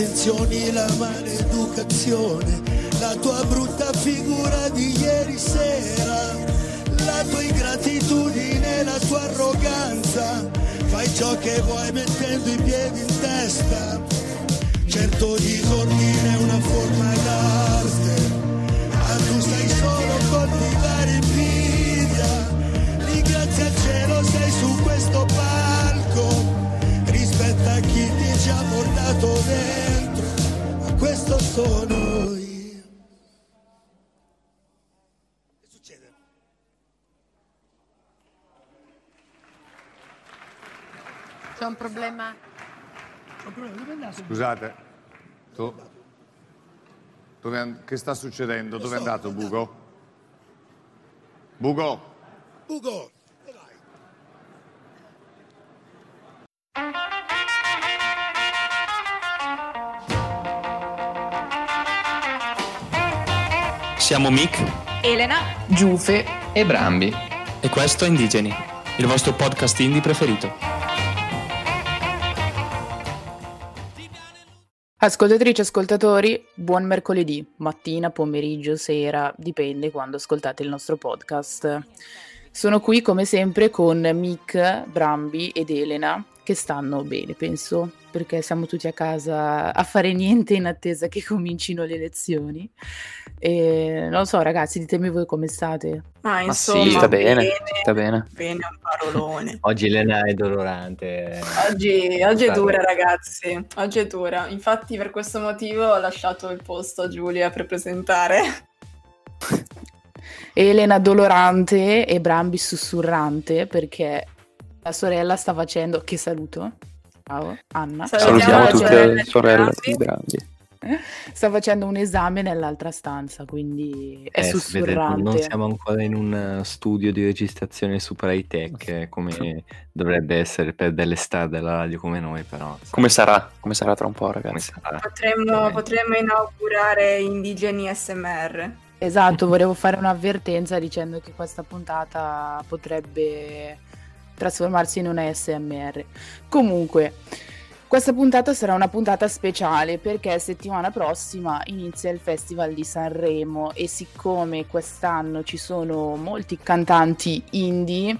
brutte intenzioni, la maleducazione, la tua brutta figura di ieri sera, la tua ingratitudine, la tua arroganza, fai ciò che vuoi mettendo i piedi in testa, certo disordine è una forma d'arte, ma tu stai solo coltivare invidia, ringrazia il cielo sei su questo palco ci ha portato dentro, ma questo sono io. Che succede? C'è un problema? Scusate, tu, dove che sta succedendo? Dove è andato Bugo? Bugo, Ugo, Siamo Mick Elena, Giufe e Brambi. e questo è Indigeni, il vostro podcast indie preferito. Ascoltatrici e ascoltatori, buon mercoledì, mattina, pomeriggio, sera, dipende quando ascoltate il nostro podcast. Sono qui come sempre con Mick, Brambi ed Elena che stanno bene, penso, perché siamo tutti a casa a fare niente in attesa che comincino le lezioni. E non lo so, ragazzi, ditemi voi come state. ma Ma sì, insomma, sta bene, sta bene. bene, un parolone. Oggi Elena è dolorante. Oggi, oggi è dura, bene. ragazzi. Oggi è dura. Infatti, per questo motivo ho lasciato il posto a Giulia per presentare. Elena dolorante e Brambi sussurrante perché la sorella sta facendo... Che saluto. Ciao, Anna. Salutiamo tutte le sorelle Brambi. di Brambi. Sta facendo un esame nell'altra stanza, quindi è Eh, vedete, sussurrante. non siamo ancora in un eh, studio di registrazione super high tech eh, come dovrebbe essere per delle star della radio come noi, però. Come sarà? Come sarà tra un po', ragazzi? Potremmo, Eh, potremmo inaugurare indigeni SMR. Esatto, volevo fare un'avvertenza dicendo che questa puntata potrebbe trasformarsi in una SMR. Comunque, questa puntata sarà una puntata speciale perché settimana prossima inizia il Festival di Sanremo e siccome quest'anno ci sono molti cantanti indie,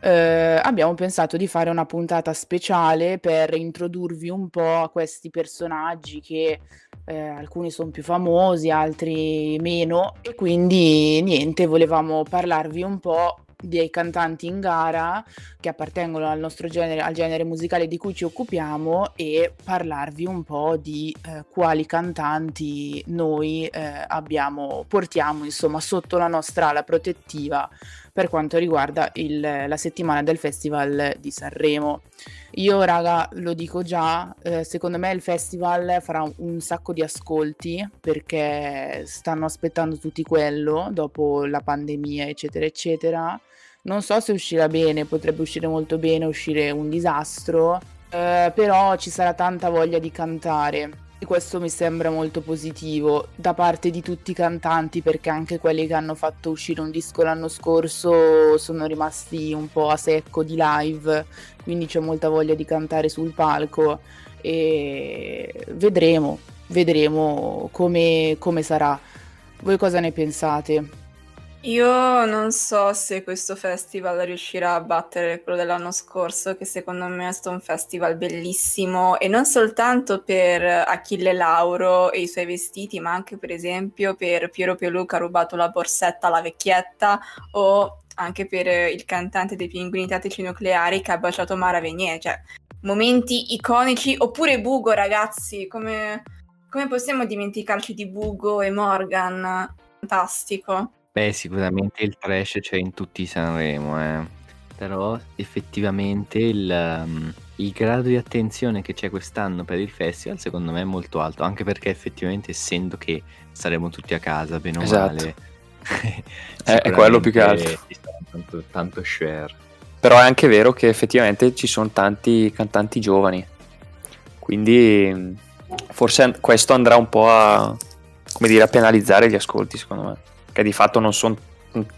eh, abbiamo pensato di fare una puntata speciale per introdurvi un po' a questi personaggi che eh, alcuni sono più famosi, altri meno e quindi niente, volevamo parlarvi un po' dei cantanti in gara che appartengono al nostro genere, al genere musicale di cui ci occupiamo e parlarvi un po' di eh, quali cantanti noi eh, abbiamo, portiamo insomma sotto la nostra ala protettiva per quanto riguarda il- la settimana del Festival di Sanremo. Io, raga, lo dico già, eh, secondo me il festival farà un, un sacco di ascolti perché stanno aspettando tutti quello dopo la pandemia, eccetera, eccetera. Non so se uscirà bene, potrebbe uscire molto bene, uscire un disastro, eh, però ci sarà tanta voglia di cantare. E questo mi sembra molto positivo da parte di tutti i cantanti perché anche quelli che hanno fatto uscire un disco l'anno scorso sono rimasti un po' a secco di live, quindi c'è molta voglia di cantare sul palco e vedremo, vedremo come, come sarà. Voi cosa ne pensate? Io non so se questo festival riuscirà a battere quello dell'anno scorso, che secondo me è stato un festival bellissimo e non soltanto per Achille Lauro e i suoi vestiti, ma anche per esempio per Piero Pelù che ha rubato la borsetta alla vecchietta o anche per il cantante dei Pinguini Tattici Nucleari che ha baciato Mara Venier, cioè momenti iconici, oppure Bugo ragazzi, come, come possiamo dimenticarci di Bugo e Morgan? Fantastico. Beh, sicuramente il trash c'è in tutti i Sanremo, eh. Però effettivamente il, um, il grado di attenzione che c'è quest'anno per il festival secondo me è molto alto, anche perché effettivamente essendo che saremo tutti a casa, bene o Esatto. male, È- è quello più che sicuramente altro. ci sarà tanto, tanto share. Però è anche vero che effettivamente ci sono tanti cantanti giovani. Quindi mh, forse an- questo andrà un po' a, come dire, a penalizzare gli ascolti, secondo me. Che di fatto non sono...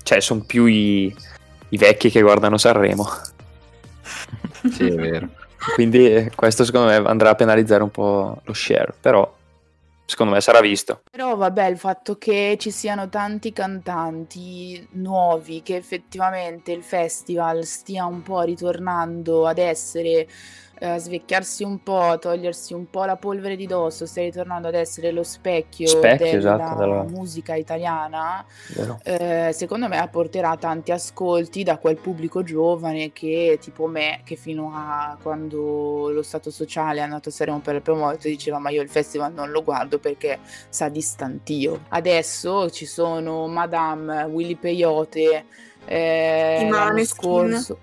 Cioè, sono più i, i vecchi che guardano Sanremo. Sì, è vero. Quindi eh, questo secondo me andrà a penalizzare un po' lo share, però secondo me sarà visto. Però vabbè, il fatto che ci siano tanti cantanti nuovi, che effettivamente il festival stia un po' ritornando ad essere eh, svecchiarsi un po', togliersi un po' la polvere di dosso, stai ritornando ad essere lo specchio, Specchio, della esatto, della- musica italiana, eh, secondo me apporterà tanti ascolti da quel pubblico giovane che, tipo me, che fino a quando lo Stato sociale è andato a Sanremo per la prima volta diceva ma io il festival non lo guardo perché sa di stantio. Adesso ci sono Madame, Willy Peyote, eh, l'anno scorso...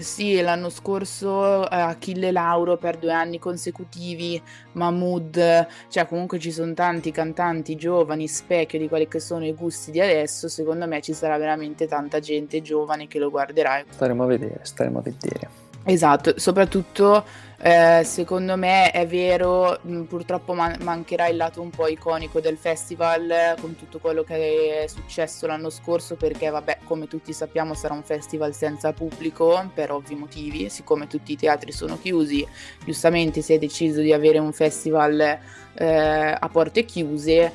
Sì, l'anno scorso eh, Achille Lauro per due anni consecutivi, Mahmood, cioè comunque ci sono tanti cantanti giovani, specchio di quelli che sono i gusti di adesso, secondo me ci sarà veramente tanta gente giovane che lo guarderà. Staremo a vedere, staremo a vedere. Esatto, soprattutto eh, secondo me è vero, mh, purtroppo man- mancherà il lato un po' iconico del festival con tutto quello che è successo l'anno scorso perché vabbè come tutti sappiamo sarà un festival senza pubblico per ovvi motivi, siccome tutti i teatri sono chiusi, giustamente si è deciso di avere un festival eh, a porte chiuse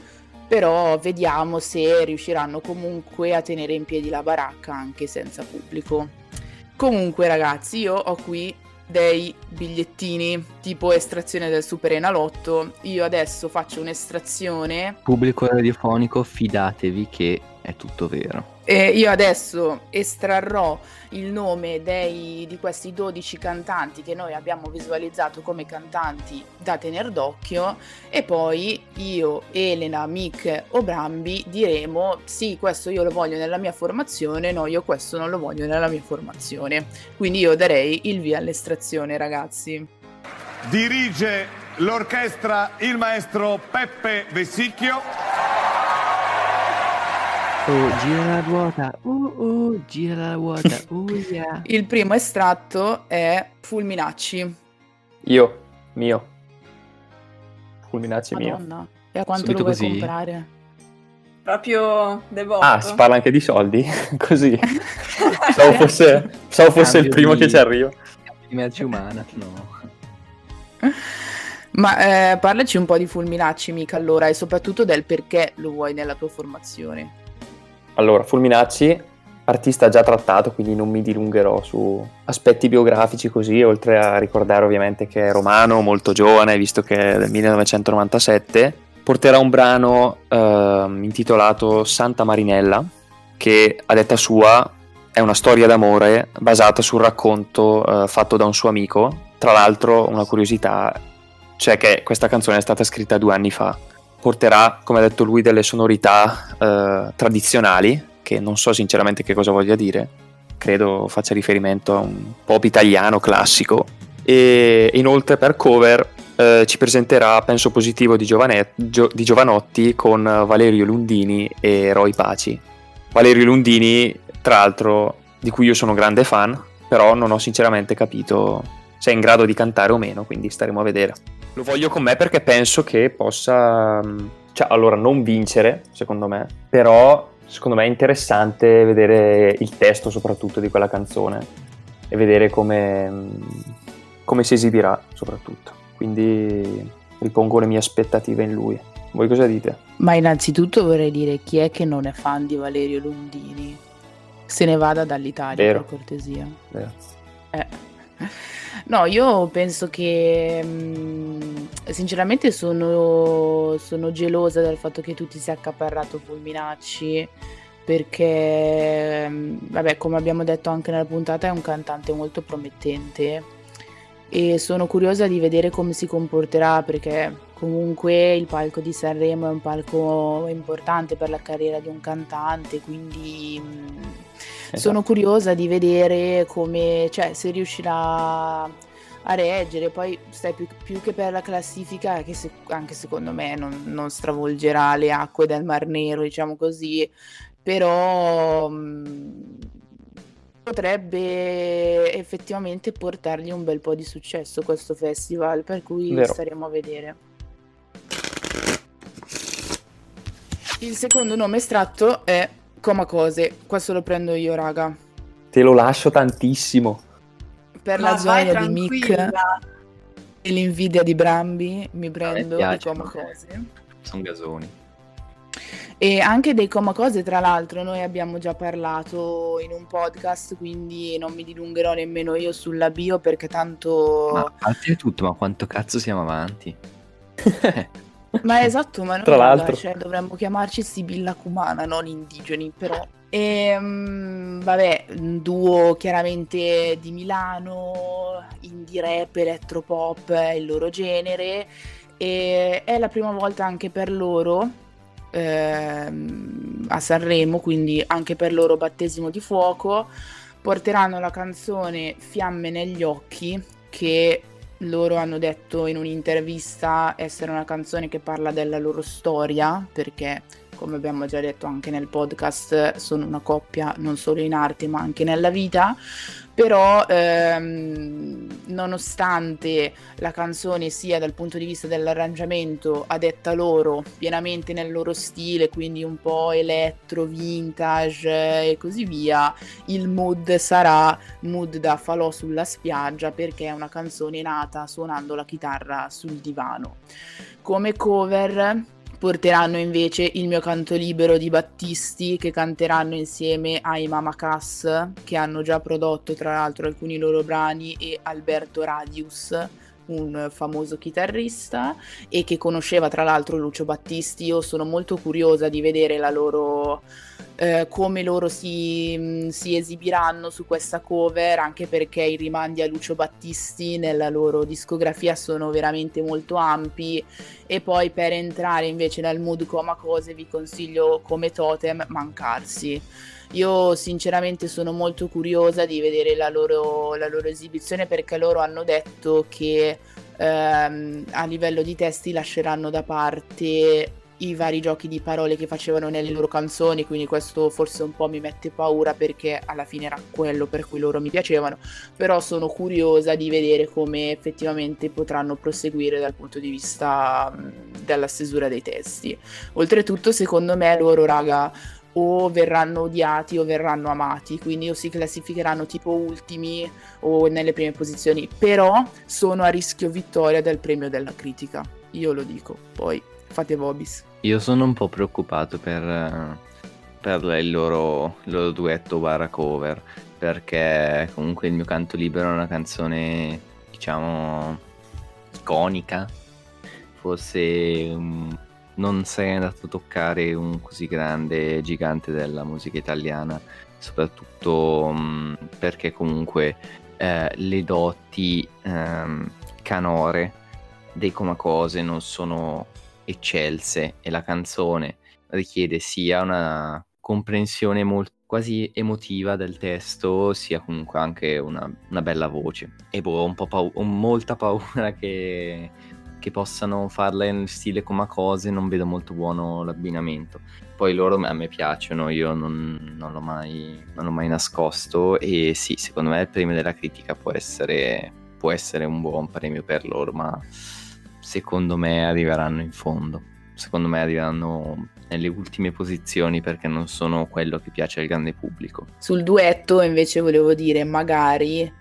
però vediamo se riusciranno comunque a tenere in piedi la baracca anche senza pubblico. Comunque ragazzi, io ho qui dei bigliettini tipo estrazione del Super Enalotto. Io adesso faccio un'estrazione Pubblico radiofonico, fidatevi che è tutto vero. E io adesso estrarrò il nome dei- di questi 12 cantanti che noi abbiamo visualizzato come cantanti da tener d'occhio e poi io, Elena, Mick o Brambi diremo sì, questo io lo voglio nella mia formazione, no, io questo non lo voglio nella mia formazione. Quindi io darei il via all'estrazione, ragazzi. Dirige l'orchestra il maestro Peppe Vessicchio. Oh, gira la ruota, uh, uh, gira la ruota, uh, yeah. Il primo estratto è Fulminacci. Io, mio. Fulminacci mio. Madonna, e a quanto Subito lo vuoi così? comprare? Proprio devoto. Ah, si parla anche di soldi? Così. Pensavo fosse, pensavo fosse il primo di- che ci arriva. Di umana, no. Ma eh, parlaci un po' di Fulminacci, mica allora, e soprattutto del perché lo vuoi nella tua formazione. Allora, Fulminacci, artista già trattato, quindi non mi dilungherò su aspetti biografici così, oltre a ricordare ovviamente che è romano, molto giovane, visto che è del 1997. Porterà un brano ehm, intitolato Santa Marinella, che a detta sua è una storia d'amore basata sul racconto eh, fatto da un suo amico. Tra l'altro, una curiosità, cioè che questa canzone è stata scritta due anni fa. Porterà, come ha detto lui, delle sonorità eh, tradizionali, che non so sinceramente che cosa voglia dire. Credo faccia riferimento a un pop italiano classico. E inoltre per cover eh, ci presenterà Penso Positivo di, Giovane- Gio- di Giovanotti con Valerio Lundini e Roy Paci. Valerio Lundini, tra l'altro, di cui io sono grande fan, però non ho sinceramente capito se è in grado di cantare o meno, quindi staremo a vedere. Lo voglio con me perché penso che possa, mh, cioè, allora, non vincere, secondo me, però secondo me è interessante vedere il testo soprattutto di quella canzone e vedere come, mh, come si esibirà soprattutto. Quindi ripongo le mie aspettative in lui. Voi cosa dite? Ma innanzitutto vorrei dire chi è che non è fan di Valerio Lundini? Se ne vada dall'Italia, Vero. per cortesia. Vero. Eh. No, io penso che mh, sinceramente sono, sono gelosa del fatto che tu ti sia accaparrato Fulminacci perché, mh, vabbè, come abbiamo detto anche nella puntata, è un cantante molto promettente e sono curiosa di vedere come si comporterà perché comunque il palco di Sanremo è un palco importante per la carriera di un cantante, quindi mh, sono curiosa di vedere come, cioè, se riuscirà a reggere. Poi stai più, più che per la classifica, che se- anche secondo me non, non stravolgerà le acque del Mar Nero, diciamo così, però mh, potrebbe effettivamente portargli un bel po' di successo questo festival, per cui Vero. staremo a vedere. Il secondo nome estratto è Coma Cose, questo lo prendo io, raga. Te lo lascio tantissimo. per Ma la gioia di Mick e l'invidia di Brambi mi prendo i piace, coma ma- cose. Sono gasoni. E anche dei coma cose, tra l'altro, noi abbiamo già parlato in un podcast, quindi non mi dilungherò nemmeno io sulla bio perché tanto... Ma a parte di tutto, ma quanto cazzo siamo avanti? Ma esatto, ma noi Tra l'altro. cioè, dovremmo chiamarci Sibilla Cumana, non indigeni, però. E, mm, vabbè, un duo chiaramente di Milano, indie rap, elettropop il loro genere e è la prima volta anche per loro ehm, a Sanremo, quindi anche per loro battesimo di fuoco, porteranno la canzone Fiamme negli occhi che loro hanno detto in un'intervista essere una canzone che parla della loro storia, perché come abbiamo già detto anche nel podcast sono una coppia non solo in arte ma anche nella vita, però ehm, nonostante la canzone sia dal punto di vista dell'arrangiamento a detta loro pienamente nel loro stile, quindi un po' elettro, vintage e così via, il mood sarà mood da falò sulla spiaggia perché è una canzone nata suonando la chitarra sul divano. Come cover porteranno invece il mio canto libero di Battisti che canteranno insieme ai Mama Cass che hanno già prodotto tra l'altro alcuni loro brani e Alberto Radius un famoso chitarrista e che conosceva tra l'altro Lucio Battisti io sono molto curiosa di vedere la loro eh, come loro si, mh, si esibiranno su questa cover, anche perché i rimandi a Lucio Battisti nella loro discografia sono veramente molto ampi. E poi per entrare invece nel mood coma cose vi consiglio come totem mancarsi. Io sinceramente sono molto curiosa di vedere la loro, la loro esibizione perché loro hanno detto che ehm, a livello di testi lasceranno da parte i vari giochi di parole che facevano nelle loro canzoni, quindi questo forse un po' mi mette paura perché alla fine era quello per cui loro mi piacevano, però sono curiosa di vedere come effettivamente potranno proseguire dal punto di vista della stesura dei testi. Oltretutto, secondo me loro, raga, o verranno odiati o verranno amati, quindi o si classificheranno tipo ultimi o nelle prime posizioni, però sono a rischio vittoria del premio della critica. Io lo dico, poi fate vobis. Io sono un po' preoccupato per, eh, per il loro, il loro duetto barra cover, perché comunque il mio canto libero è una canzone, diciamo, iconica. Forse mm, non sei andato a toccare un così grande gigante della musica italiana, soprattutto mm, perché comunque eh, le doti ehm, canore dei Comacose non sono eccelse e la canzone richiede sia una comprensione molto quasi emotiva del testo, sia comunque anche una, una bella voce. E boh, ho un po' pau- ho molta paura che, che possano farla in stile Comacose, non vedo molto buono l'abbinamento. Poi loro a me piacciono, io non, non l'ho mai, non l'ho mai nascosto e sì, secondo me il premio della critica può essere, può essere un buon premio per loro, ma secondo me arriveranno in fondo. Secondo me arriveranno nelle ultime posizioni perché non sono quello che piace al grande pubblico. Sul duetto invece volevo dire, magari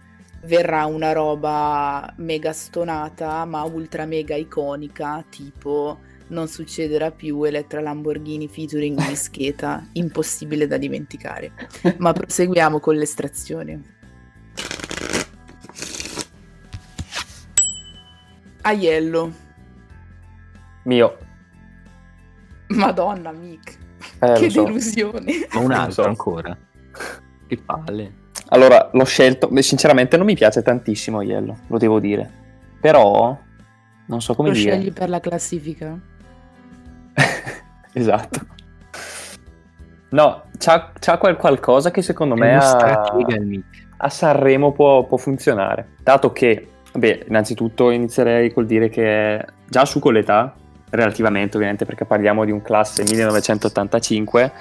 verrà una roba mega stonata ma ultra mega iconica, tipo non succederà più Elettra Lamborghini featuring Mischeta, impossibile da dimenticare. Ma proseguiamo con l'estrazione. Aiello, Mio. madonna Mick, Eh, che lo so. delusione. Ma un altro ancora. Che palle. Allora, l'ho scelto. Beh, sinceramente non mi piace tantissimo Yellow, lo devo dire. Però, non so come Lo dire. scegli per la classifica? esatto. No, c'ha, c'ha quel qualcosa che secondo È me a, Sanremo può, può funzionare. Dato che, beh, innanzitutto inizierei col dire che già su con l'età, relativamente ovviamente perché parliamo di un classe 1985,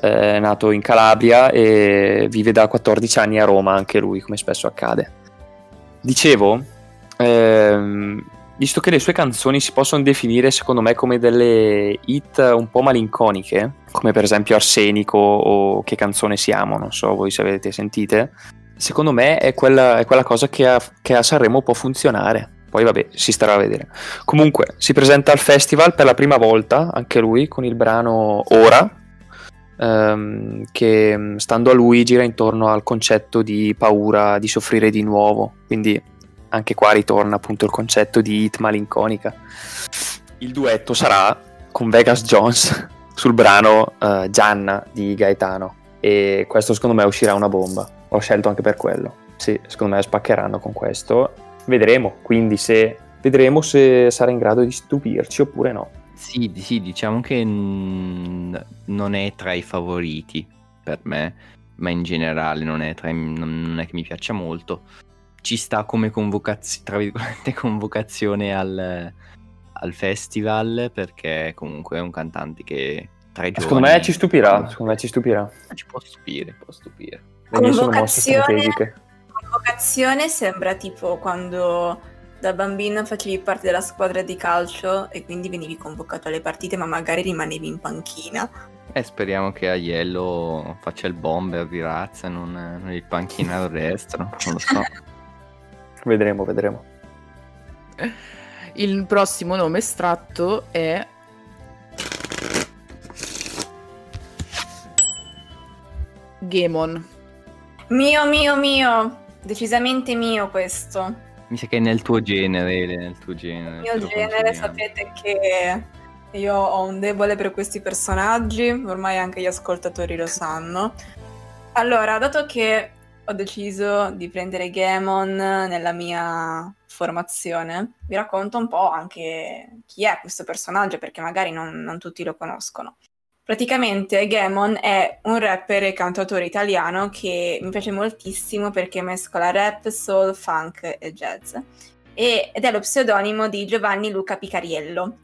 eh, nato in Calabria e vive da 14 anni a Roma anche lui, come spesso accade. Dicevo, ehm, visto che le sue canzoni si possono definire secondo me come delle hit un po' malinconiche, come per esempio Arsenico o Che canzone siamo, non so voi se avete sentite, secondo me è quella, è quella cosa che a, che a Sanremo può funzionare. Poi vabbè, si starà a vedere. Comunque, si presenta al festival per la prima volta, anche lui, con il brano Ora, ehm, che mm, stando a lui gira intorno al concetto di paura di soffrire di nuovo. Quindi anche qua ritorna appunto il concetto di hit malinconica. Il duetto sarà con Vegas Jones sul brano eh, Gianna di Gaetano e questo secondo me uscirà una bomba. L'ho scelto anche per quello. Sì, secondo me spaccheranno con questo. Vedremo, quindi se vedremo se sarà in grado di stupirci oppure no. Sì, sì, diciamo che mm, non è tra i favoriti per me, ma in generale non è, tra i- non è che mi piaccia molto. Ci sta come convocazio- tra virgolette, convocazione al, al festival perché comunque è un cantante che tra i giovani... Secondo me ci stupirà, secondo me ci stupirà. Ci può stupire, può stupire. Le mie sono mosse Convocazione, strategiche. convocazione sembra tipo quando da bambino facevi parte della squadra di calcio e quindi venivi convocato alle partite ma magari rimanevi in panchina. E speriamo che Aiello faccia il bomber di razza e non, non il panchinaro destro, non lo so. Vedremo, vedremo. Il prossimo nome estratto è Gemon. Mio, mio, mio, decisamente mio questo. Mi sa che è nel tuo genere, nel tuo genere. Mio genere, sapete che io ho un debole per questi personaggi, ormai anche gli ascoltatori lo sanno. Allora, dato che ho deciso di prendere Gemon nella mia formazione, vi racconto un po' anche chi è questo personaggio, perché magari non, non tutti lo conoscono. Praticamente Gemon è un rapper e cantautore italiano che mi piace moltissimo perché mescola rap, soul, funk e jazz ed è lo pseudonimo di Giovanni Luca Picariello.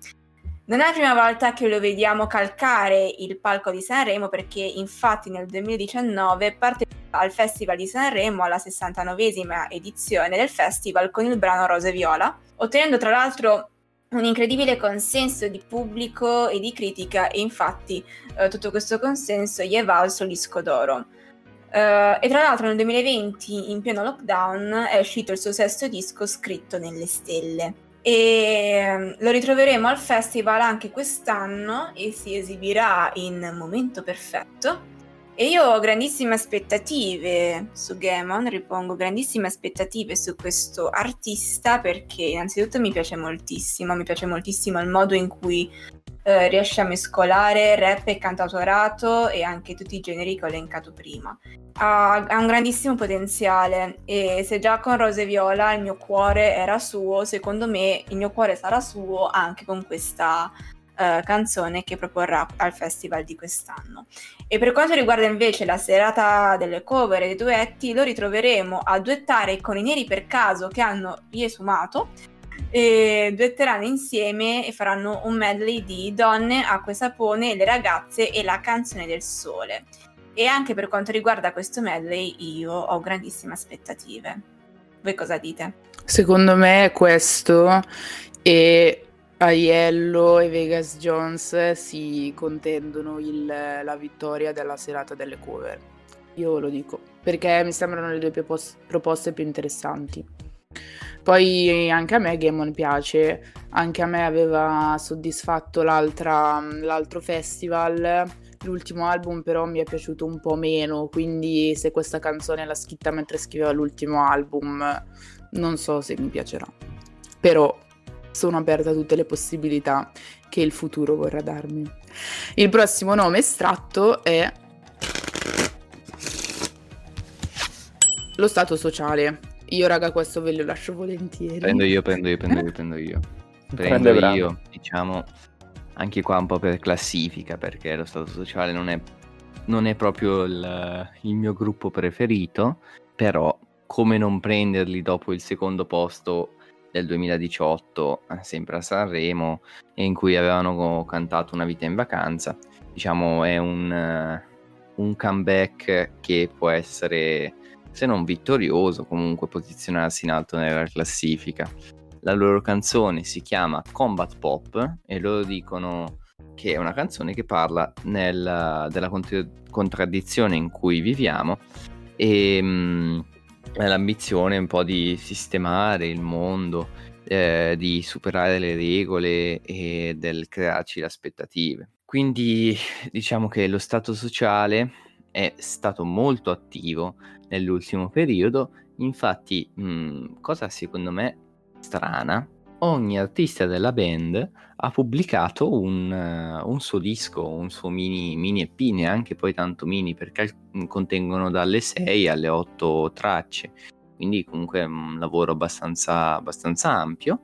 Non è la prima volta che lo vediamo calcare il palco di Sanremo perché infatti nel 2019 partecipa al Festival di Sanremo alla 69esima edizione del festival con il brano Rose e Viola, ottenendo tra l'altro un incredibile consenso di pubblico e di critica e infatti eh, tutto questo consenso gli è valso il disco d'oro. Eh, e tra l'altro nel 2020, in pieno lockdown, è uscito il suo sesto disco scritto nelle stelle. E ehm, lo ritroveremo al festival anche quest'anno e si esibirà in Momento Perfetto. E io ho grandissime aspettative su Gemon, ripongo grandissime aspettative su questo artista perché innanzitutto mi piace moltissimo, mi piace moltissimo il modo in cui eh, riesce a mescolare rap e cantautorato e anche tutti i generi che ho elencato prima. Ha, ha un grandissimo potenziale e se già con Rose e Viola il mio cuore era suo, secondo me il mio cuore sarà suo anche con questa eh, canzone che proporrà al festival di quest'anno. E per quanto riguarda invece la serata delle cover e dei duetti, lo ritroveremo a duettare con i Neri per caso che hanno riesumato e duetteranno insieme e faranno un medley di Donne, Acqua e Sapone, Le ragazze e La canzone del sole. E anche per quanto riguarda questo medley io ho grandissime aspettative. Voi cosa dite? Secondo me questo e Aiello e Vegas Jones si contendono il- la vittoria della serata delle cover. Io lo dico, perché mi sembrano le due proposte più interessanti. Poi anche a me Gamon piace, anche a me aveva soddisfatto l'altro festival, l'ultimo album però mi è piaciuto un po' meno, quindi se questa canzone l'ha scritta mentre scriveva l'ultimo album, non so se mi piacerà. Però sono aperta a tutte le possibilità che il futuro vorrà darmi. Il prossimo nome estratto è lo stato sociale. Io, raga, questo ve lo lascio volentieri. Prendo io, prendo io, prendo io, prendo io. Prende Prendo Brando. io, diciamo, anche qua un po' per classifica, perché lo Stato Sociale non è, non è proprio il, il mio gruppo preferito, però come non prenderli dopo il secondo posto del 2018, eh, sempre a Sanremo, in cui avevano cantato Una vita in vacanza, diciamo è un, eh, un comeback che può essere, se non vittorioso, comunque posizionarsi in alto nella classifica. La loro canzone si chiama Combat Pop e loro dicono che è una canzone che parla nel- della cont- contraddizione in cui viviamo e mm, è l'ambizione un po' di sistemare il mondo, eh, di superare le regole e del crearci le aspettative. Quindi diciamo che lo stato sociale è stato molto attivo nell'ultimo periodo, infatti mh, cosa secondo me strana, ogni artista della band ha pubblicato un, uh, un suo disco, un suo mini, mini EP, neanche poi tanto mini perché contengono dalle 6 alle 8 tracce, quindi comunque è un lavoro abbastanza, abbastanza ampio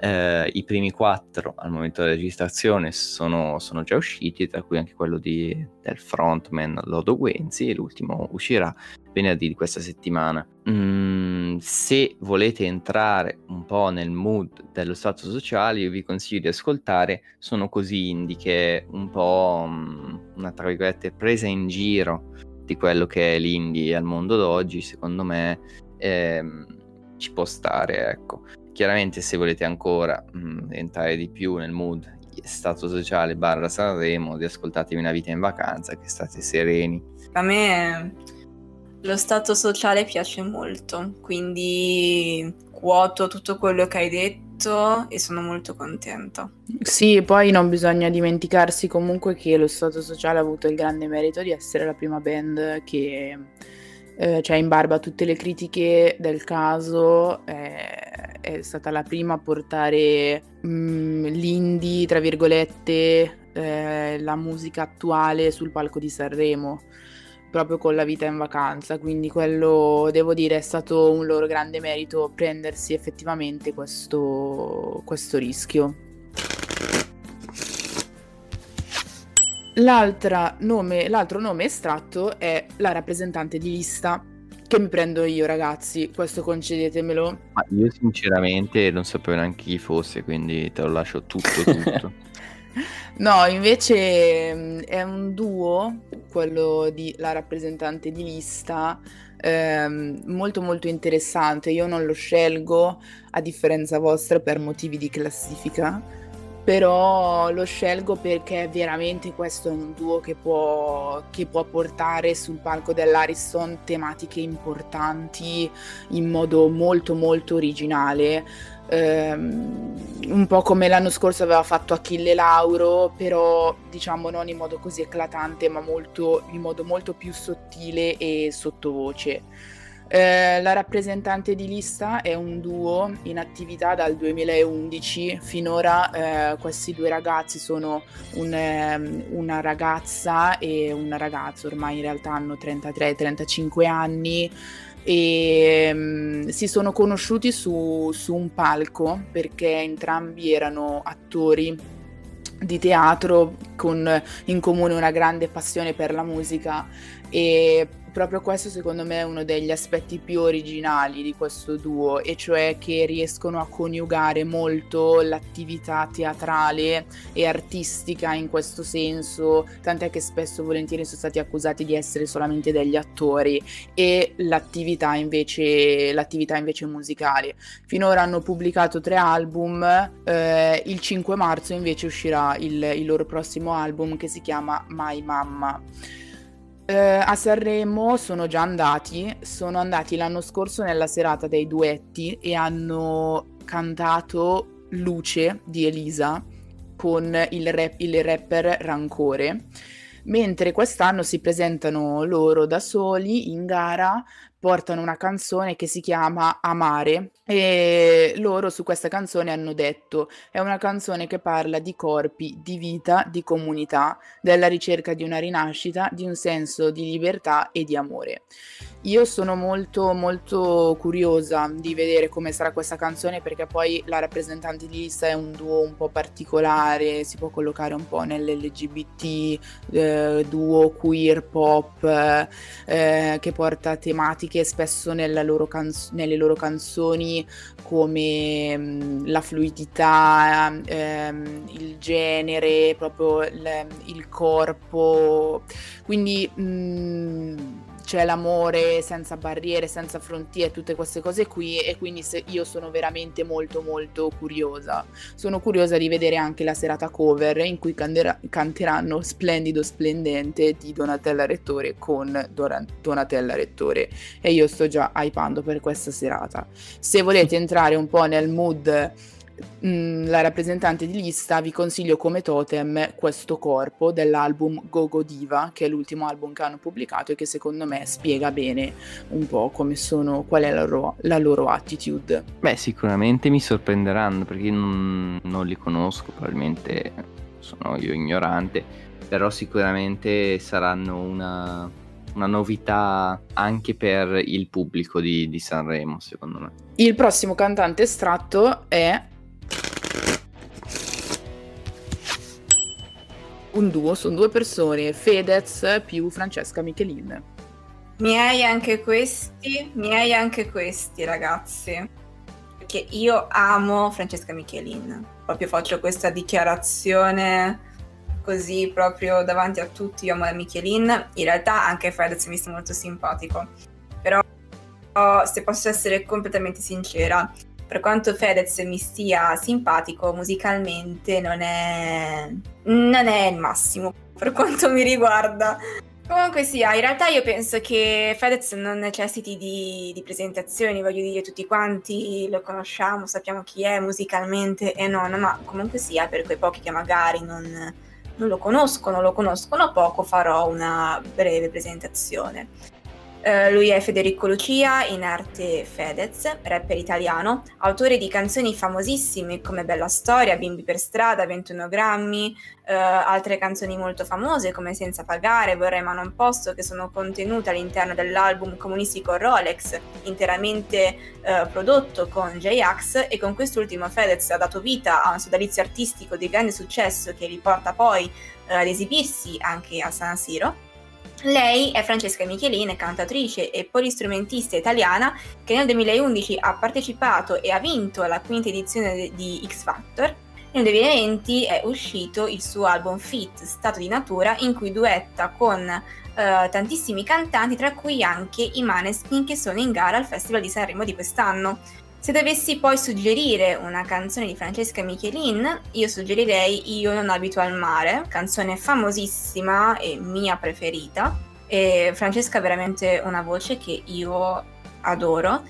eh, I primi quattro al momento della registrazione sono, sono già usciti, tra cui anche quello di, del frontman Lodo Guenzi, e l'ultimo uscirà venerdì di questa settimana. Mm, se volete entrare un po' nel mood dello stato sociale, io vi consiglio di ascoltare Sono così indie, che è un po' mm, una tra virgolette presa in giro di quello che è l'indie al mondo d'oggi, secondo me. Ehm, ci può stare, ecco. Chiaramente se volete ancora mh, mm, entrare di più nel mood stato sociale barra Sanremo, di ascoltatevi una vita in vacanza, che state sereni. A me lo stato sociale piace molto, quindi quoto tutto quello che hai detto e sono molto contenta. Sì, poi non bisogna dimenticarsi comunque che lo stato sociale ha avuto il grande merito di essere la prima band che eh, cioè in barba a tutte le critiche del caso, eh, è stata la prima a portare mh, mm, l'indie, tra virgolette, eh, la musica attuale sul palco di Sanremo, proprio con la vita in vacanza, quindi quello, devo dire, è stato un loro grande merito prendersi effettivamente questo, questo rischio. Nome, l'altro nome estratto è la rappresentante di lista che mi prendo io, ragazzi. Questo concedetemelo. Ma io sinceramente non sapevo neanche chi fosse, quindi te lo lascio tutto, tutto. no, invece mm, è un duo, quello di la rappresentante di lista, ehm, molto molto interessante. Io non lo scelgo, a differenza vostra, per motivi di classifica però lo scelgo perché veramente questo è un duo che può, che può portare sul palco dell'Ariston tematiche importanti in modo molto molto originale. Um, un po' come l'anno scorso aveva fatto Achille Lauro, però diciamo non in modo così eclatante, ma molto, in modo molto più sottile e sottovoce. Eh, la rappresentante di lista è un duo in attività dal 2011. Finora eh, questi due ragazzi sono un, eh, una ragazza e un ragazzo, ormai in realtà hanno 33-35 anni e um, si sono conosciuti su, su un palco perché entrambi erano attori di teatro con in comune una grande passione per la musica e proprio questo secondo me è uno degli aspetti più originali di questo duo e cioè che riescono a coniugare molto l'attività teatrale e artistica in questo senso tant'è che spesso volentieri sono stati accusati di essere solamente degli attori e l'attività invece, l'attività invece musicale. Finora hanno pubblicato tre album eh, il 5 marzo invece uscirà il, il loro prossimo album che si chiama My Mamma eh, a Sanremo sono già andati, sono andati l'anno scorso nella serata dei duetti e hanno cantato Luce di Elisa con il, rap, il rapper Rancore. Mentre quest'anno si presentano loro da soli in gara portano una canzone che si chiama Amare e loro su questa canzone hanno detto è una canzone che parla di corpi, di vita, di comunità, della ricerca di una rinascita, di un senso di libertà e di amore. Io sono molto molto curiosa di vedere come sarà questa canzone perché poi la rappresentante di lista è un duo un po' particolare, si può collocare un po' nell'LGBT, eh, duo queer pop eh, che porta tematiche spesso loro canzo- nelle loro canzoni come mm, la fluidità, ehm, il genere, proprio il, il corpo. Quindi mh, mm, c'è l'amore senza barriere, senza frontiere, tutte queste cose qui e quindi io sono veramente molto molto curiosa. Sono curiosa di vedere anche la serata cover in cui candera- canteranno Splendido Splendente di Donatella Rettore con Dora- Donatella Rettore e io sto già hypando per questa serata. Se volete entrare un po' nel mood mh, la rappresentante di lista vi consiglio come totem questo corpo dell'album Gogo Diva, che è l'ultimo album che hanno pubblicato e che secondo me spiega bene un po' come sono, qual è la loro, la loro attitude. Beh, sicuramente mi sorprenderanno perché io non, non li conosco, probabilmente sono io ignorante, però sicuramente saranno una, una novità anche per il pubblico di, di Sanremo, secondo me. Il prossimo cantante estratto è un duo, sono due persone, Fedez più Francesca Michelin. Miei anche questi, miei anche questi ragazzi. Perché io amo Francesca Michelin. Proprio faccio questa dichiarazione così proprio davanti a tutti, io amo la Michelin. In realtà anche Fedez mi sta molto simpatico. Però se posso essere completamente sincera, per quanto Fedez mi stia simpatico musicalmente non è, non è il massimo per quanto mi riguarda Comunque sia, in realtà io penso che Fedez non necessiti di, di, presentazioni, voglio dire, tutti quanti lo conosciamo, sappiamo chi è musicalmente e non, ma comunque sia, per quei pochi che magari non, non lo conoscono, lo conoscono poco, farò una breve presentazione. Uh, lui è Federico Lucia, in arte Fedez, rapper italiano, autore di canzoni famosissime come Bella Storia, Bimbi per strada, 21 grammi, uh, altre canzoni molto famose come Senza pagare, Vorrei ma non posso, che sono contenute all'interno dell'album comunistico Rolex, interamente uh, prodotto con J-Ax e con quest'ultimo Fedez ha dato vita a un sodalizio artistico di grande successo che li porta poi ad esibirsi anche a San Siro lei è Francesca Michelin, cantatrice e polistrumentista italiana che nel 2011 ha partecipato e ha vinto la quinta edizione di X Factor. Nel 2020 è uscito il suo album Fit, Stato di Natura, in cui duetta con uh, tantissimi cantanti, tra cui anche i Maneskin che sono in gara al Festival di Sanremo di quest'anno. Se dovessi poi suggerire una canzone di Francesca Michelin, io suggerirei Io non abito al mare, canzone famosissima e mia preferita. E Francesca ha veramente una voce che io adoro.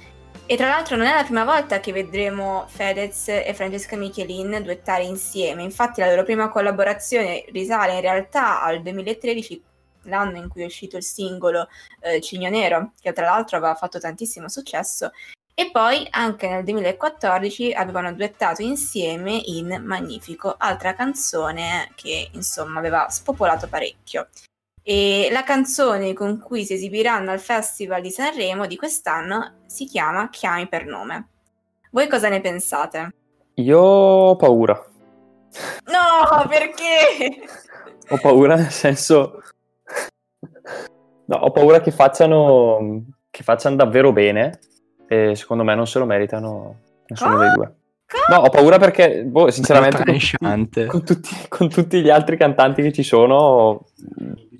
E tra l'altro non è la prima volta che vedremo Fedez e Francesca Michelin duettare insieme, infatti la loro prima collaborazione risale in realtà al 2013, l'anno in cui è uscito il singolo eh, Cigno Nero, che tra l'altro aveva fatto tantissimo successo, e poi anche nel 2014 avevano duettato insieme in Magnifico, altra canzone che insomma aveva spopolato parecchio. E la canzone con cui si esibiranno al Festival di Sanremo di quest'anno si chiama Chiami per nome. Voi cosa ne pensate? Io ho paura. No, perché? ho paura nel senso... No, ho paura che facciano, che facciano davvero bene e secondo me non se lo meritano nessuno dei due. No, ho paura perché, boh, sinceramente, con tutti, con, tutti, con tutti, gli altri cantanti che ci sono,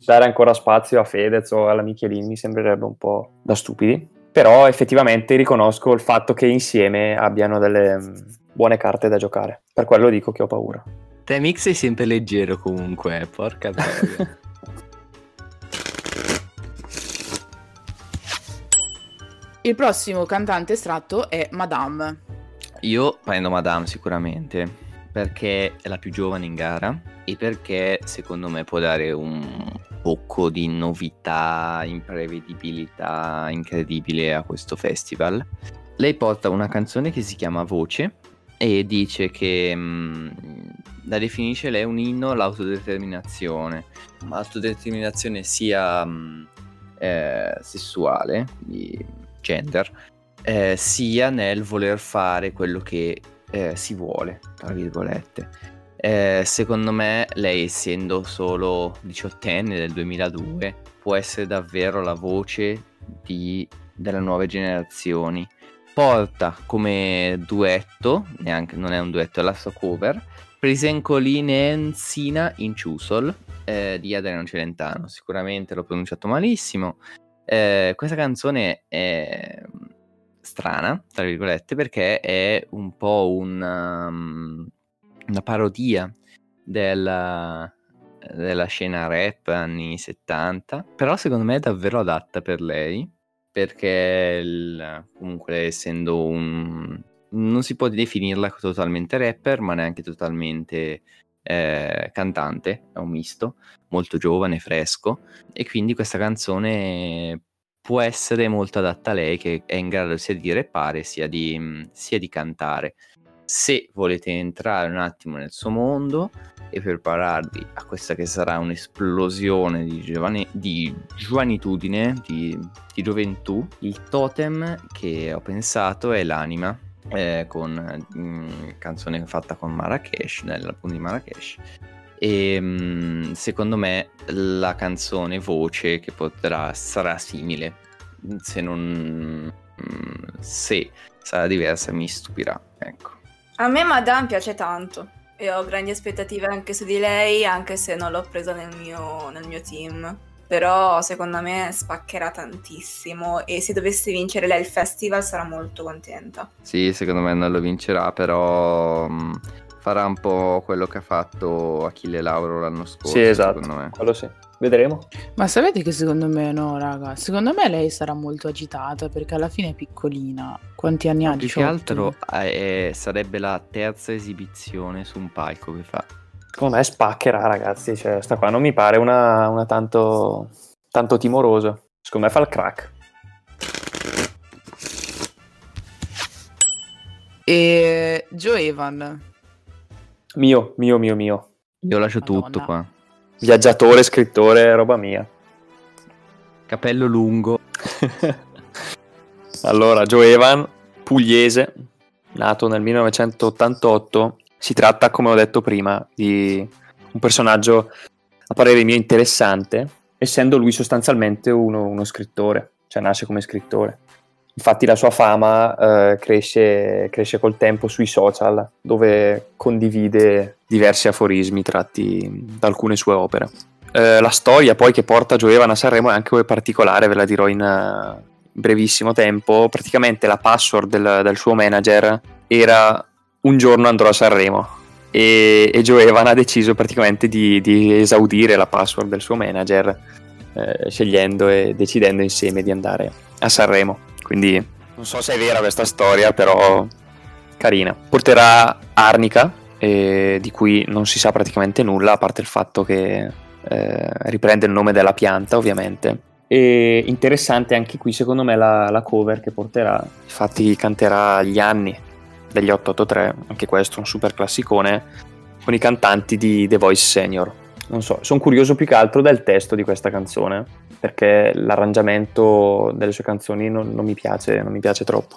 dare ancora spazio a Fedez o alla Michelin mi sembrerebbe un po' da stupidi. Però effettivamente riconosco il fatto che insieme abbiano delle mm, buone carte da giocare. Per quello dico che ho paura. Te mix sei sempre leggero comunque, porca troia. Il prossimo cantante estratto è Madame. Io prendo Madame sicuramente perché è la più giovane in gara e perché secondo me può dare un tocco di novità, imprevedibilità incredibile a questo festival. Lei porta una canzone che si chiama Voce e dice che mh, mm, la definisce lei un inno all'autodeterminazione, autodeterminazione sia mh, mm, eh, sessuale, di gender, eh, sia nel voler fare quello che eh, si vuole, tra virgolette. Eh, secondo me lei essendo solo diciottenne del 2002 può essere davvero la voce di, delle nuove generazioni. Porta come duetto, neanche, non è un duetto, è la sua cover, Prisencolinensina in Ciusol eh, di Adriano Celentano. Sicuramente l'ho pronunciato malissimo, Eh, questa canzone è strana, tra virgolette, perché è un po' una, um, una parodia della, della scena rap anni 70, però secondo me è davvero adatta per lei, perché il, comunque essendo un... non si può definirla totalmente rapper, ma neanche totalmente eh, cantante, è un misto, molto giovane, fresco, e quindi questa canzone può essere molto adatta a lei che è in grado sia di rappare sia di, sia di cantare. Se volete entrare un attimo nel suo mondo e prepararvi a questa che sarà un'esplosione di, giovane, di giovanitudine, di, di gioventù, il totem che ho pensato è l'anima eh, con mh, mm, canzone fatta con Marrakesh, nell'album di Marrakesh. E mh, mm, secondo me la canzone voce che potrà sarà simile. Se non mm, se sarà diversa mi stupirà, ecco. A me Madame piace tanto e ho grandi aspettative anche su di lei, anche se non l'ho presa nel mio, nel mio team però secondo me spaccherà tantissimo e se dovesse vincere lei il festival sarà molto contenta. Sì, secondo me non lo vincerà, però mm, farà un po' quello che ha fatto Achille Lauro l'anno scorso. Sì, esatto, quello sì. Vedremo. Ma sapete che secondo me no, raga. Secondo me lei sarà molto agitata perché alla fine è piccolina. Quanti anni ha? Più che altro è, eh, sarebbe la terza esibizione su un palco che fa. Secondo me spaccherà, ragazzi. Cioè, sta qua non mi pare una, una tanto, tanto timorosa. Secondo me fa il crack. E Joe Evan. Mio, mio, mio, mio. Io lascio Madonna. tutto qua. Viaggiatore, scrittore, roba mia. Capello lungo. allora, Joe Evan, pugliese, nato nel 1988, si tratta, come ho detto prima, di un personaggio a parere mio interessante, essendo lui sostanzialmente uno, uno scrittore, cioè nasce come scrittore. Infatti la sua fama eh, cresce, cresce col tempo sui social, dove condivide diversi aforismi tratti da alcune sue opere. Eh, la storia poi che porta Gioevan a Sanremo è anche particolare, ve la dirò in, brevissimo tempo. Praticamente la password del, del suo manager era un giorno andrò a Sanremo. E, e Joe ha deciso praticamente di, di, esaudire la password del suo manager eh, scegliendo e decidendo insieme di andare a Sanremo. Quindi non so se è vera questa storia però carina. Porterà Arnica eh, di cui non si sa praticamente nulla a parte il fatto che eh, riprende il nome della pianta ovviamente. E interessante anche qui secondo me la, la cover che porterà. Infatti canterà gli anni degli 883, anche questo un super classicone, con i cantanti di The Voice Senior. Non so, sono curioso più che altro del testo di questa canzone, perché l'arrangiamento delle sue canzoni non, non mi, piace, non mi piace troppo.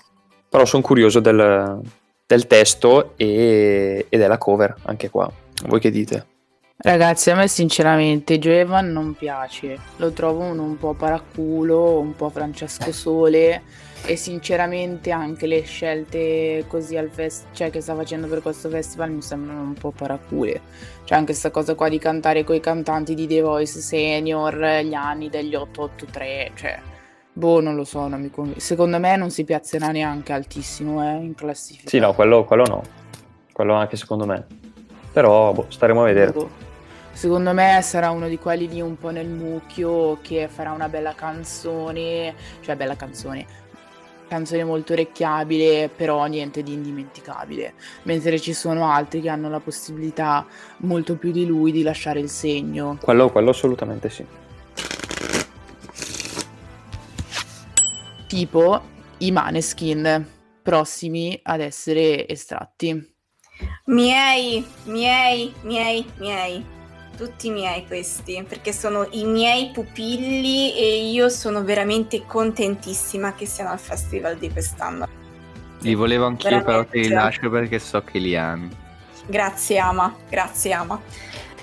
Però sono curioso del, del testo e, e, della cover, anche qua. Voi che dite? Ragazzi, a me sinceramente Joevan non piace, lo trovo uno un po' paraculo, un po' Francesco Sole e sinceramente anche le scelte così al fest cioè che sta facendo per questo festival mi sembrano un po' paracule. Cioè anche questa cosa qua di cantare con i cantanti di The Voice Senior gli anni degli 883 cioè boh non lo so non mi conv- secondo me non si piazzerà neanche altissimo eh, in classifica. Sì no quello, quello no. Quello anche secondo me. Però boh, staremo a vedere. Boh. Secondo me sarà uno di quelli lì un po' nel mucchio che farà una bella canzone, cioè bella canzone, canzone molto orecchiabile, però niente di indimenticabile, mentre ci sono altri che hanno la possibilità molto più di lui di lasciare il segno. Quello, quello assolutamente sì. Tipo i Maneskin, prossimi ad essere estratti. Miei, miei, miei, miei tutti miei questi, perché sono i miei pupilli e io sono veramente contentissima che siano al festival di quest'anno. Li volevo anch'io, veramente. però te li lascio perché so che li ami. Grazie Ama, grazie Ama.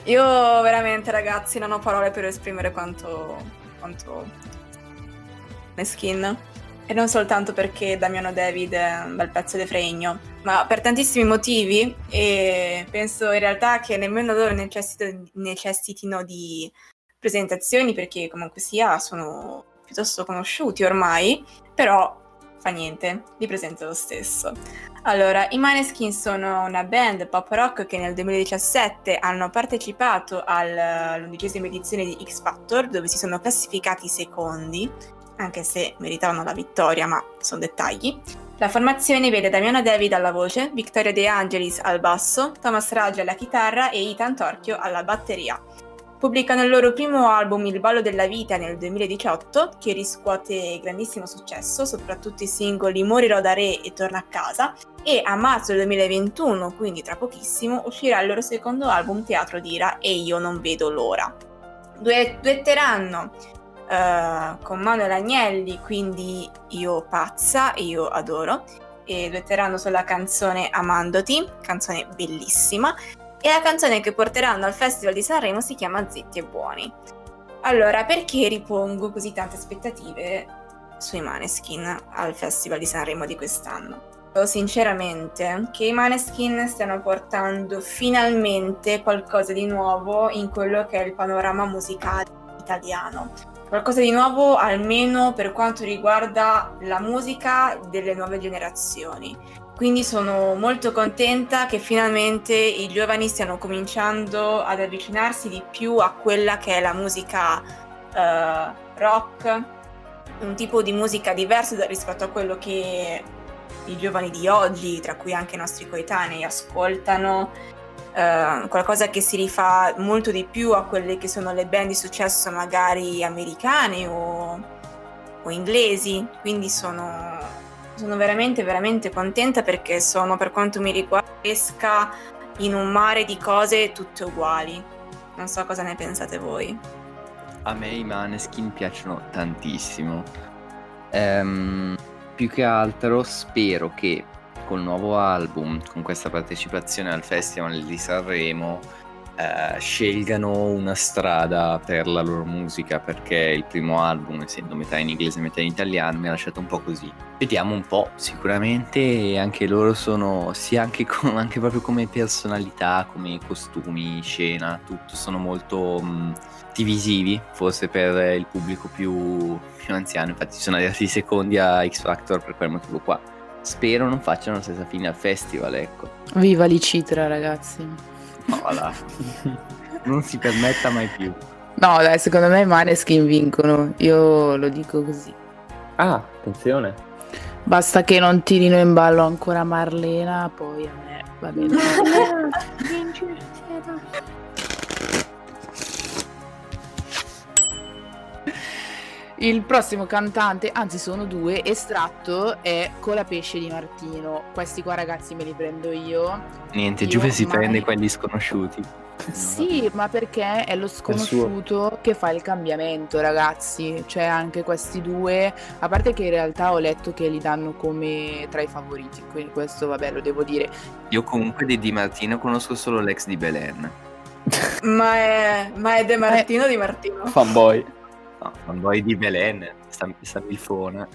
Io veramente ragazzi non ho parole per esprimere quanto, quanto skin e non soltanto perché Damiano David è un bel pezzo di fregno, ma per tantissimi motivi e penso in realtà che nemmeno loro necessitino, di presentazioni perché comunque sia sono piuttosto conosciuti ormai, però fa niente, li presento lo stesso. Allora, i Maneskin sono una band pop rock che nel 2017 hanno partecipato all'undicesima edizione di X Factor, dove si sono classificati secondi, anche se meritavano la vittoria, ma sono dettagli. La formazione vede Damiano David alla voce, Victoria De Angelis al basso, Thomas Raggi alla chitarra e Ethan Torchio alla batteria. Pubblicano il loro primo album Il ballo della vita nel 2018, che riscuote grandissimo successo, soprattutto i singoli Morirò da re e Torna a casa, e a marzo del 2021, quindi tra pochissimo, uscirà il loro secondo album Teatro d'ira e io non vedo l'ora. Due, duetteranno uh, con Manuel Agnelli, quindi io pazza, io adoro, e duetteranno sulla canzone Amandoti, canzone bellissima, e la canzone che porteranno al Festival di Sanremo si chiama Zitti e Buoni. Allora, perché ripongo così tante aspettative sui Maneskin al Festival di Sanremo di quest'anno? Sinceramente, che i Maneskin stiano portando finalmente qualcosa di nuovo in quello che è il panorama musicale italiano. Qualcosa di nuovo almeno per quanto riguarda la musica delle nuove generazioni quindi sono molto contenta che finalmente i giovani stiano cominciando ad avvicinarsi di più a quella che è la musica uh, rock, un tipo di musica diverso rispetto a quello che i giovani di oggi, tra cui anche i nostri coetanei, ascoltano. Uh, qualcosa che si rifà molto di più a quelle che sono le band di successo magari americane o, o inglesi, quindi sono sono veramente, veramente contenta perché sono, per quanto mi riguarda, pesca in un mare di cose tutte uguali. Non so cosa ne pensate voi. A me i Maneskin piacciono tantissimo. Ehm, più che altro spero che col nuovo album, con questa partecipazione al Festival di Sanremo, eh, scelgano una strada per la loro musica perché il primo album, essendo metà in inglese e metà in italiano, mi ha lasciato un po' così. Vediamo un po', sicuramente anche loro sono, sia anche, anche proprio come personalità, come costumi, scena, tutto, sono molto mh, divisivi, forse per il pubblico più, più anziano, infatti sono arrivati secondi a X Factor per quel motivo qua. Spero non facciano la stessa fine al festival, ecco. Viva l'Icitra, ragazzi. Voilà. non si permetta mai più. No, dai, secondo me i Maneskin vincono. Io lo dico così. Ah, attenzione. Basta che non tirino in ballo ancora Marlena, poi a me va bene. Il prossimo cantante, anzi sono due, estratto è Colapesce di Martino. Questi qua ragazzi me li prendo io. Niente, io Giuve si mai... prende quelli sconosciuti. Sì, ma perché è lo sconosciuto che fa il cambiamento, ragazzi. Cioè, anche questi due, a parte che in realtà ho letto che li danno come tra i favoriti, quindi questo vabbè lo devo dire. Io comunque di Di Martino conosco solo l'ex di Belen. ma, è, ma è De Martino eh, di Martino. Fanboy. No, fanboy di Belen, sta, sta milfona.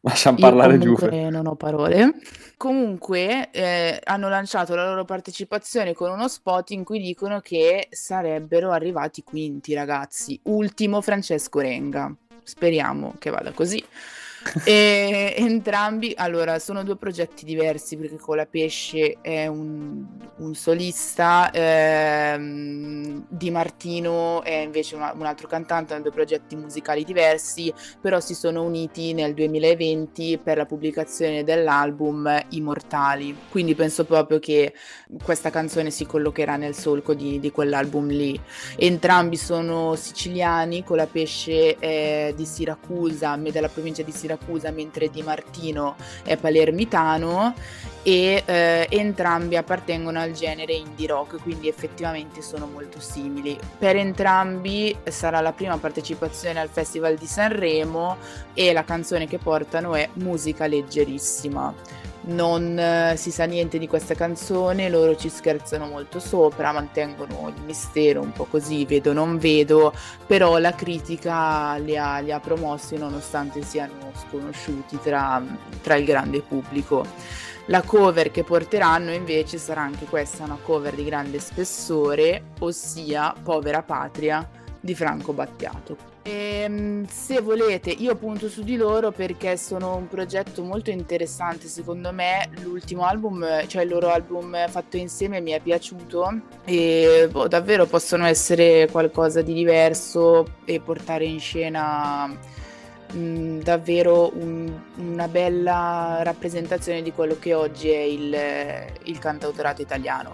Lasciamo parlare giù. Non ho parole. Comunque eh, hanno lanciato la loro partecipazione con uno spot in cui dicono che sarebbero arrivati quinti, ragazzi. Ultimo Francesco Renga. Speriamo che vada così. E entrambi, allora, sono due progetti diversi perché Colapesce è un, un solista, ehm, Di Martino è invece una, un altro cantante, hanno due progetti musicali diversi, però si sono uniti nel 2020 per la pubblicazione dell'album Immortali. Quindi penso proprio che questa canzone si collocherà nel solco di, di quell'album lì. Entrambi sono siciliani, Colapesce è di Siracusa, della provincia di Siracusa Siracusa mentre Di Martino è palermitano e eh, entrambi appartengono al genere indie rock, quindi effettivamente sono molto simili. Per entrambi sarà la prima partecipazione al Festival di Sanremo e la canzone che portano è Musica leggerissima non eh, si sa niente di questa canzone, loro ci scherzano molto sopra, mantengono il mistero un po' così, vedo non vedo, però la critica li ha, li ha promossi nonostante siano sconosciuti tra, tra il grande pubblico. La cover che porteranno invece sarà anche questa, una cover di grande spessore, ossia Povera Patria di Franco Battiato. Ehm, se volete, io punto su di loro perché sono un progetto molto interessante. Secondo me, l'ultimo album, cioè il loro album fatto insieme, mi è piaciuto e boh, davvero possono essere qualcosa di diverso e portare in scena mh, davvero un- una bella rappresentazione di quello che oggi è il, il cantautorato italiano.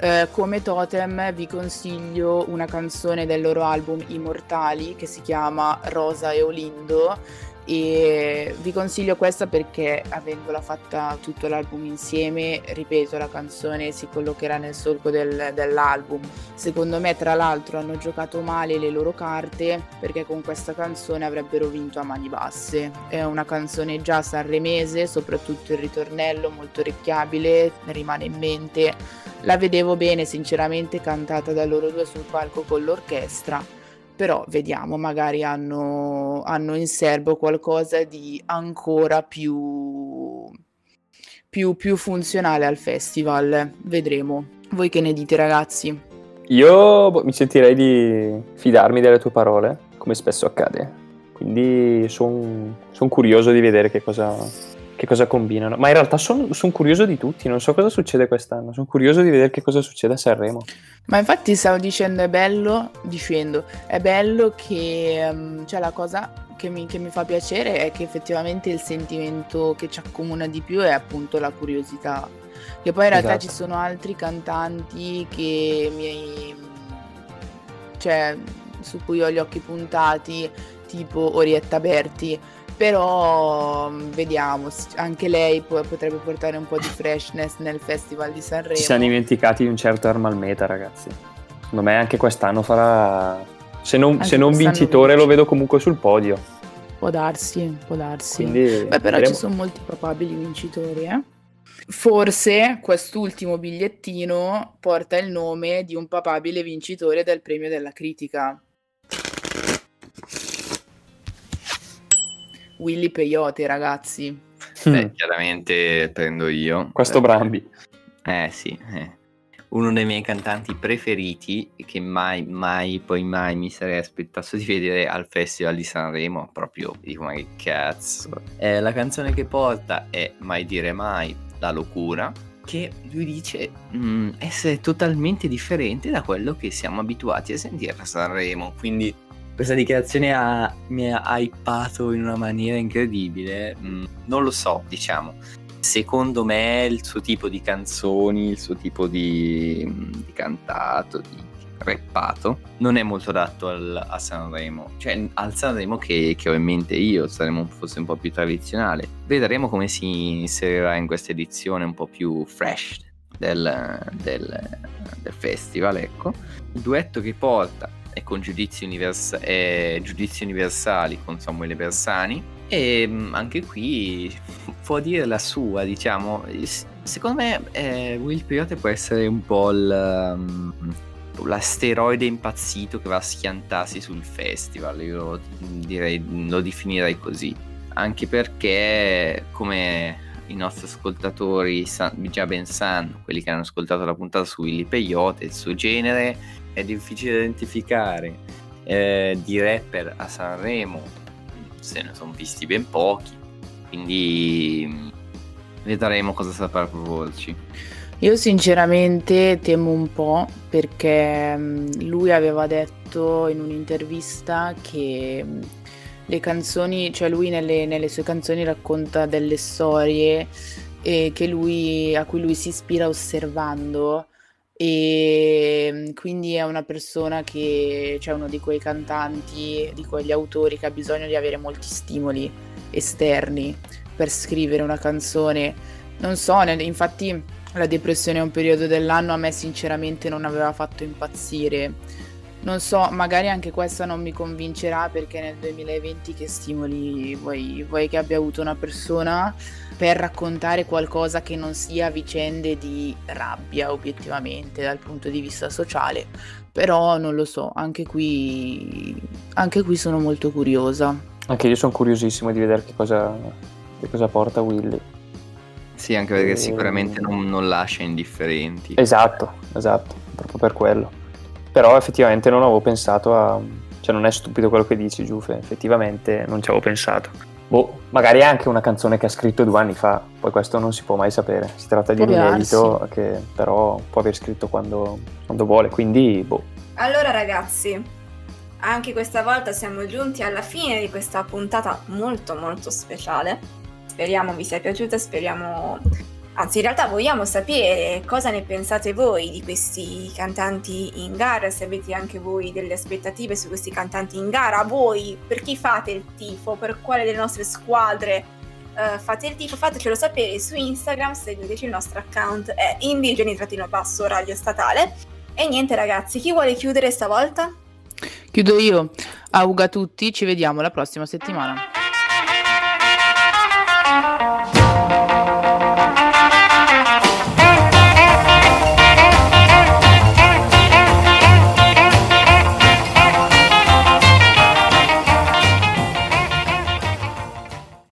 Eh, come totem vi consiglio una canzone del loro album Immortali che si chiama Rosa e Olindo e vi consiglio questa perché avendola fatta tutto l'album insieme, ripeto, la canzone si collocherà nel solco del- dell'album. Secondo me, tra l'altro, hanno giocato male le loro carte perché con questa canzone avrebbero vinto a mani basse. È una canzone già sanremese, soprattutto il ritornello molto orecchiabile, rimane in mente. La vedevo bene, sinceramente, cantata da loro due sul palco con l'orchestra. Però vediamo, magari hanno, hanno in serbo qualcosa di ancora più, più, più funzionale al festival. Vedremo. Voi che ne dite, ragazzi? Io boh, mi sentirei di fidarmi delle tue parole, come spesso accade. Quindi sono curioso di vedere che cosa, che cosa combinano. Ma in realtà sono curioso di tutti, non so cosa succede quest'anno. Sono curioso di vedere che cosa succede a Sanremo. Ma infatti stavo dicendo è bello, dicendo, è bello che um, cioè la cosa che mi, che mi fa piacere è che effettivamente il sentimento che ci accomuna di più è appunto la curiosità. Che poi in realtà Esatto. ci sono altri cantanti che mi cioè su cui ho gli occhi puntati, tipo Orietta Berti. Però mm, vediamo, anche lei po- potrebbe portare un po' di freshness nel festival di Sanremo. Ci siamo dimenticati di un certo Ermal Meta, ragazzi. Secondo me anche quest'anno farà. Se non, se non vincitore, vince. lo vedo comunque sul podio. Può darsi, può darsi. Quindi Beh, però vedremo. ci sono molti probabili vincitori, eh. Forse quest'ultimo bigliettino porta il nome di un papabile vincitore del premio della critica. Willy Peyote, ragazzi. Beh, chiaramente prendo io. Mm. Questo Brambi. Eh sì, eh. uno dei miei cantanti preferiti che mai, mai, poi mai mi sarei aspettato di vedere al Festival di Sanremo, proprio dico ma che cazzo. Eh, la canzone che porta è Mai dire mai, La locura, che lui dice mm, essere totalmente differente da quello che siamo abituati a sentire a Sanremo, quindi questa dichiarazione ha- mi ha hypato in una maniera incredibile, Mm, non lo so, diciamo secondo me il suo tipo di canzoni, il suo tipo di, di cantato, di rappato, non è molto adatto al- a Sanremo. Cioè al Sanremo che, che ho in mente io, Sanremo fosse un po' più tradizionale. Vedremo come si inserirà in questa edizione un po' più fresh del, del- del festival, ecco. Il duetto che porta è con Giudizi, Univers- è Giudizi Universali con Samuele Bersani e mm, anche qui può dire la sua, diciamo. Secondo me eh, Will Peyote può essere un po' il, um, l'asteroide impazzito che va a schiantarsi sul festival, io direi, lo definirei così. Anche perché, come i nostri ascoltatori sa- già ben sanno, quelli che hanno ascoltato la puntata su Willy Peyote, il suo genere è difficile identificare. Eh, di rapper a Sanremo se ne sono visti ben pochi, quindi mm, vedremo cosa saprà proporci. Io sinceramente temo un po' perché mh, lui aveva detto in un'intervista che mh, le canzoni, cioè lui nelle, nelle sue canzoni racconta delle storie eh, lui, a cui lui si ispira osservando e mh, quindi è una persona che, cioè uno di quei cantanti, di quegli autori che ha bisogno di avere molti stimoli esterni per scrivere una canzone. Non so, nel- infatti la depressione è un periodo dell'anno a me sinceramente non aveva fatto impazzire. Non so, magari anche questa non mi convincerà perché nel 2020 che stimoli vuoi, vuoi che abbia avuto una persona per raccontare qualcosa che non sia vicende di rabbia obiettivamente dal punto di vista sociale. Però non lo so, anche qui, anche qui sono molto curiosa. Anche io sono curiosissimo di vedere che cosa, che cosa porta Willy. Sì, anche perché Eh, sicuramente non, non lascia indifferenti. Esatto, esatto, proprio per quello. Però effettivamente non avevo pensato a... cioè non è stupido quello che dici, Giuffe, effettivamente non ci avevo pensato. Boh, magari è anche una canzone che ha scritto due anni fa, poi questo non si può mai sapere. Si tratta di un inedito che però può aver scritto quando, quando vuole, quindi boh. Allora ragazzi, anche questa volta siamo giunti alla fine di questa puntata molto molto speciale. Speriamo vi sia piaciuta, speriamo... Anzi, in realtà vogliamo sapere cosa ne pensate voi di questi cantanti in gara, se avete anche voi delle aspettative su questi cantanti in gara. Voi, per chi fate il tifo, per quale delle nostre squadre eh, fate il tifo, fatecelo sapere su Instagram, seguiteci il nostro account, è indigeni-basso radio statale. E niente ragazzi, chi vuole chiudere stavolta? Chiudo io. Auga a tutti, ci vediamo la prossima settimana.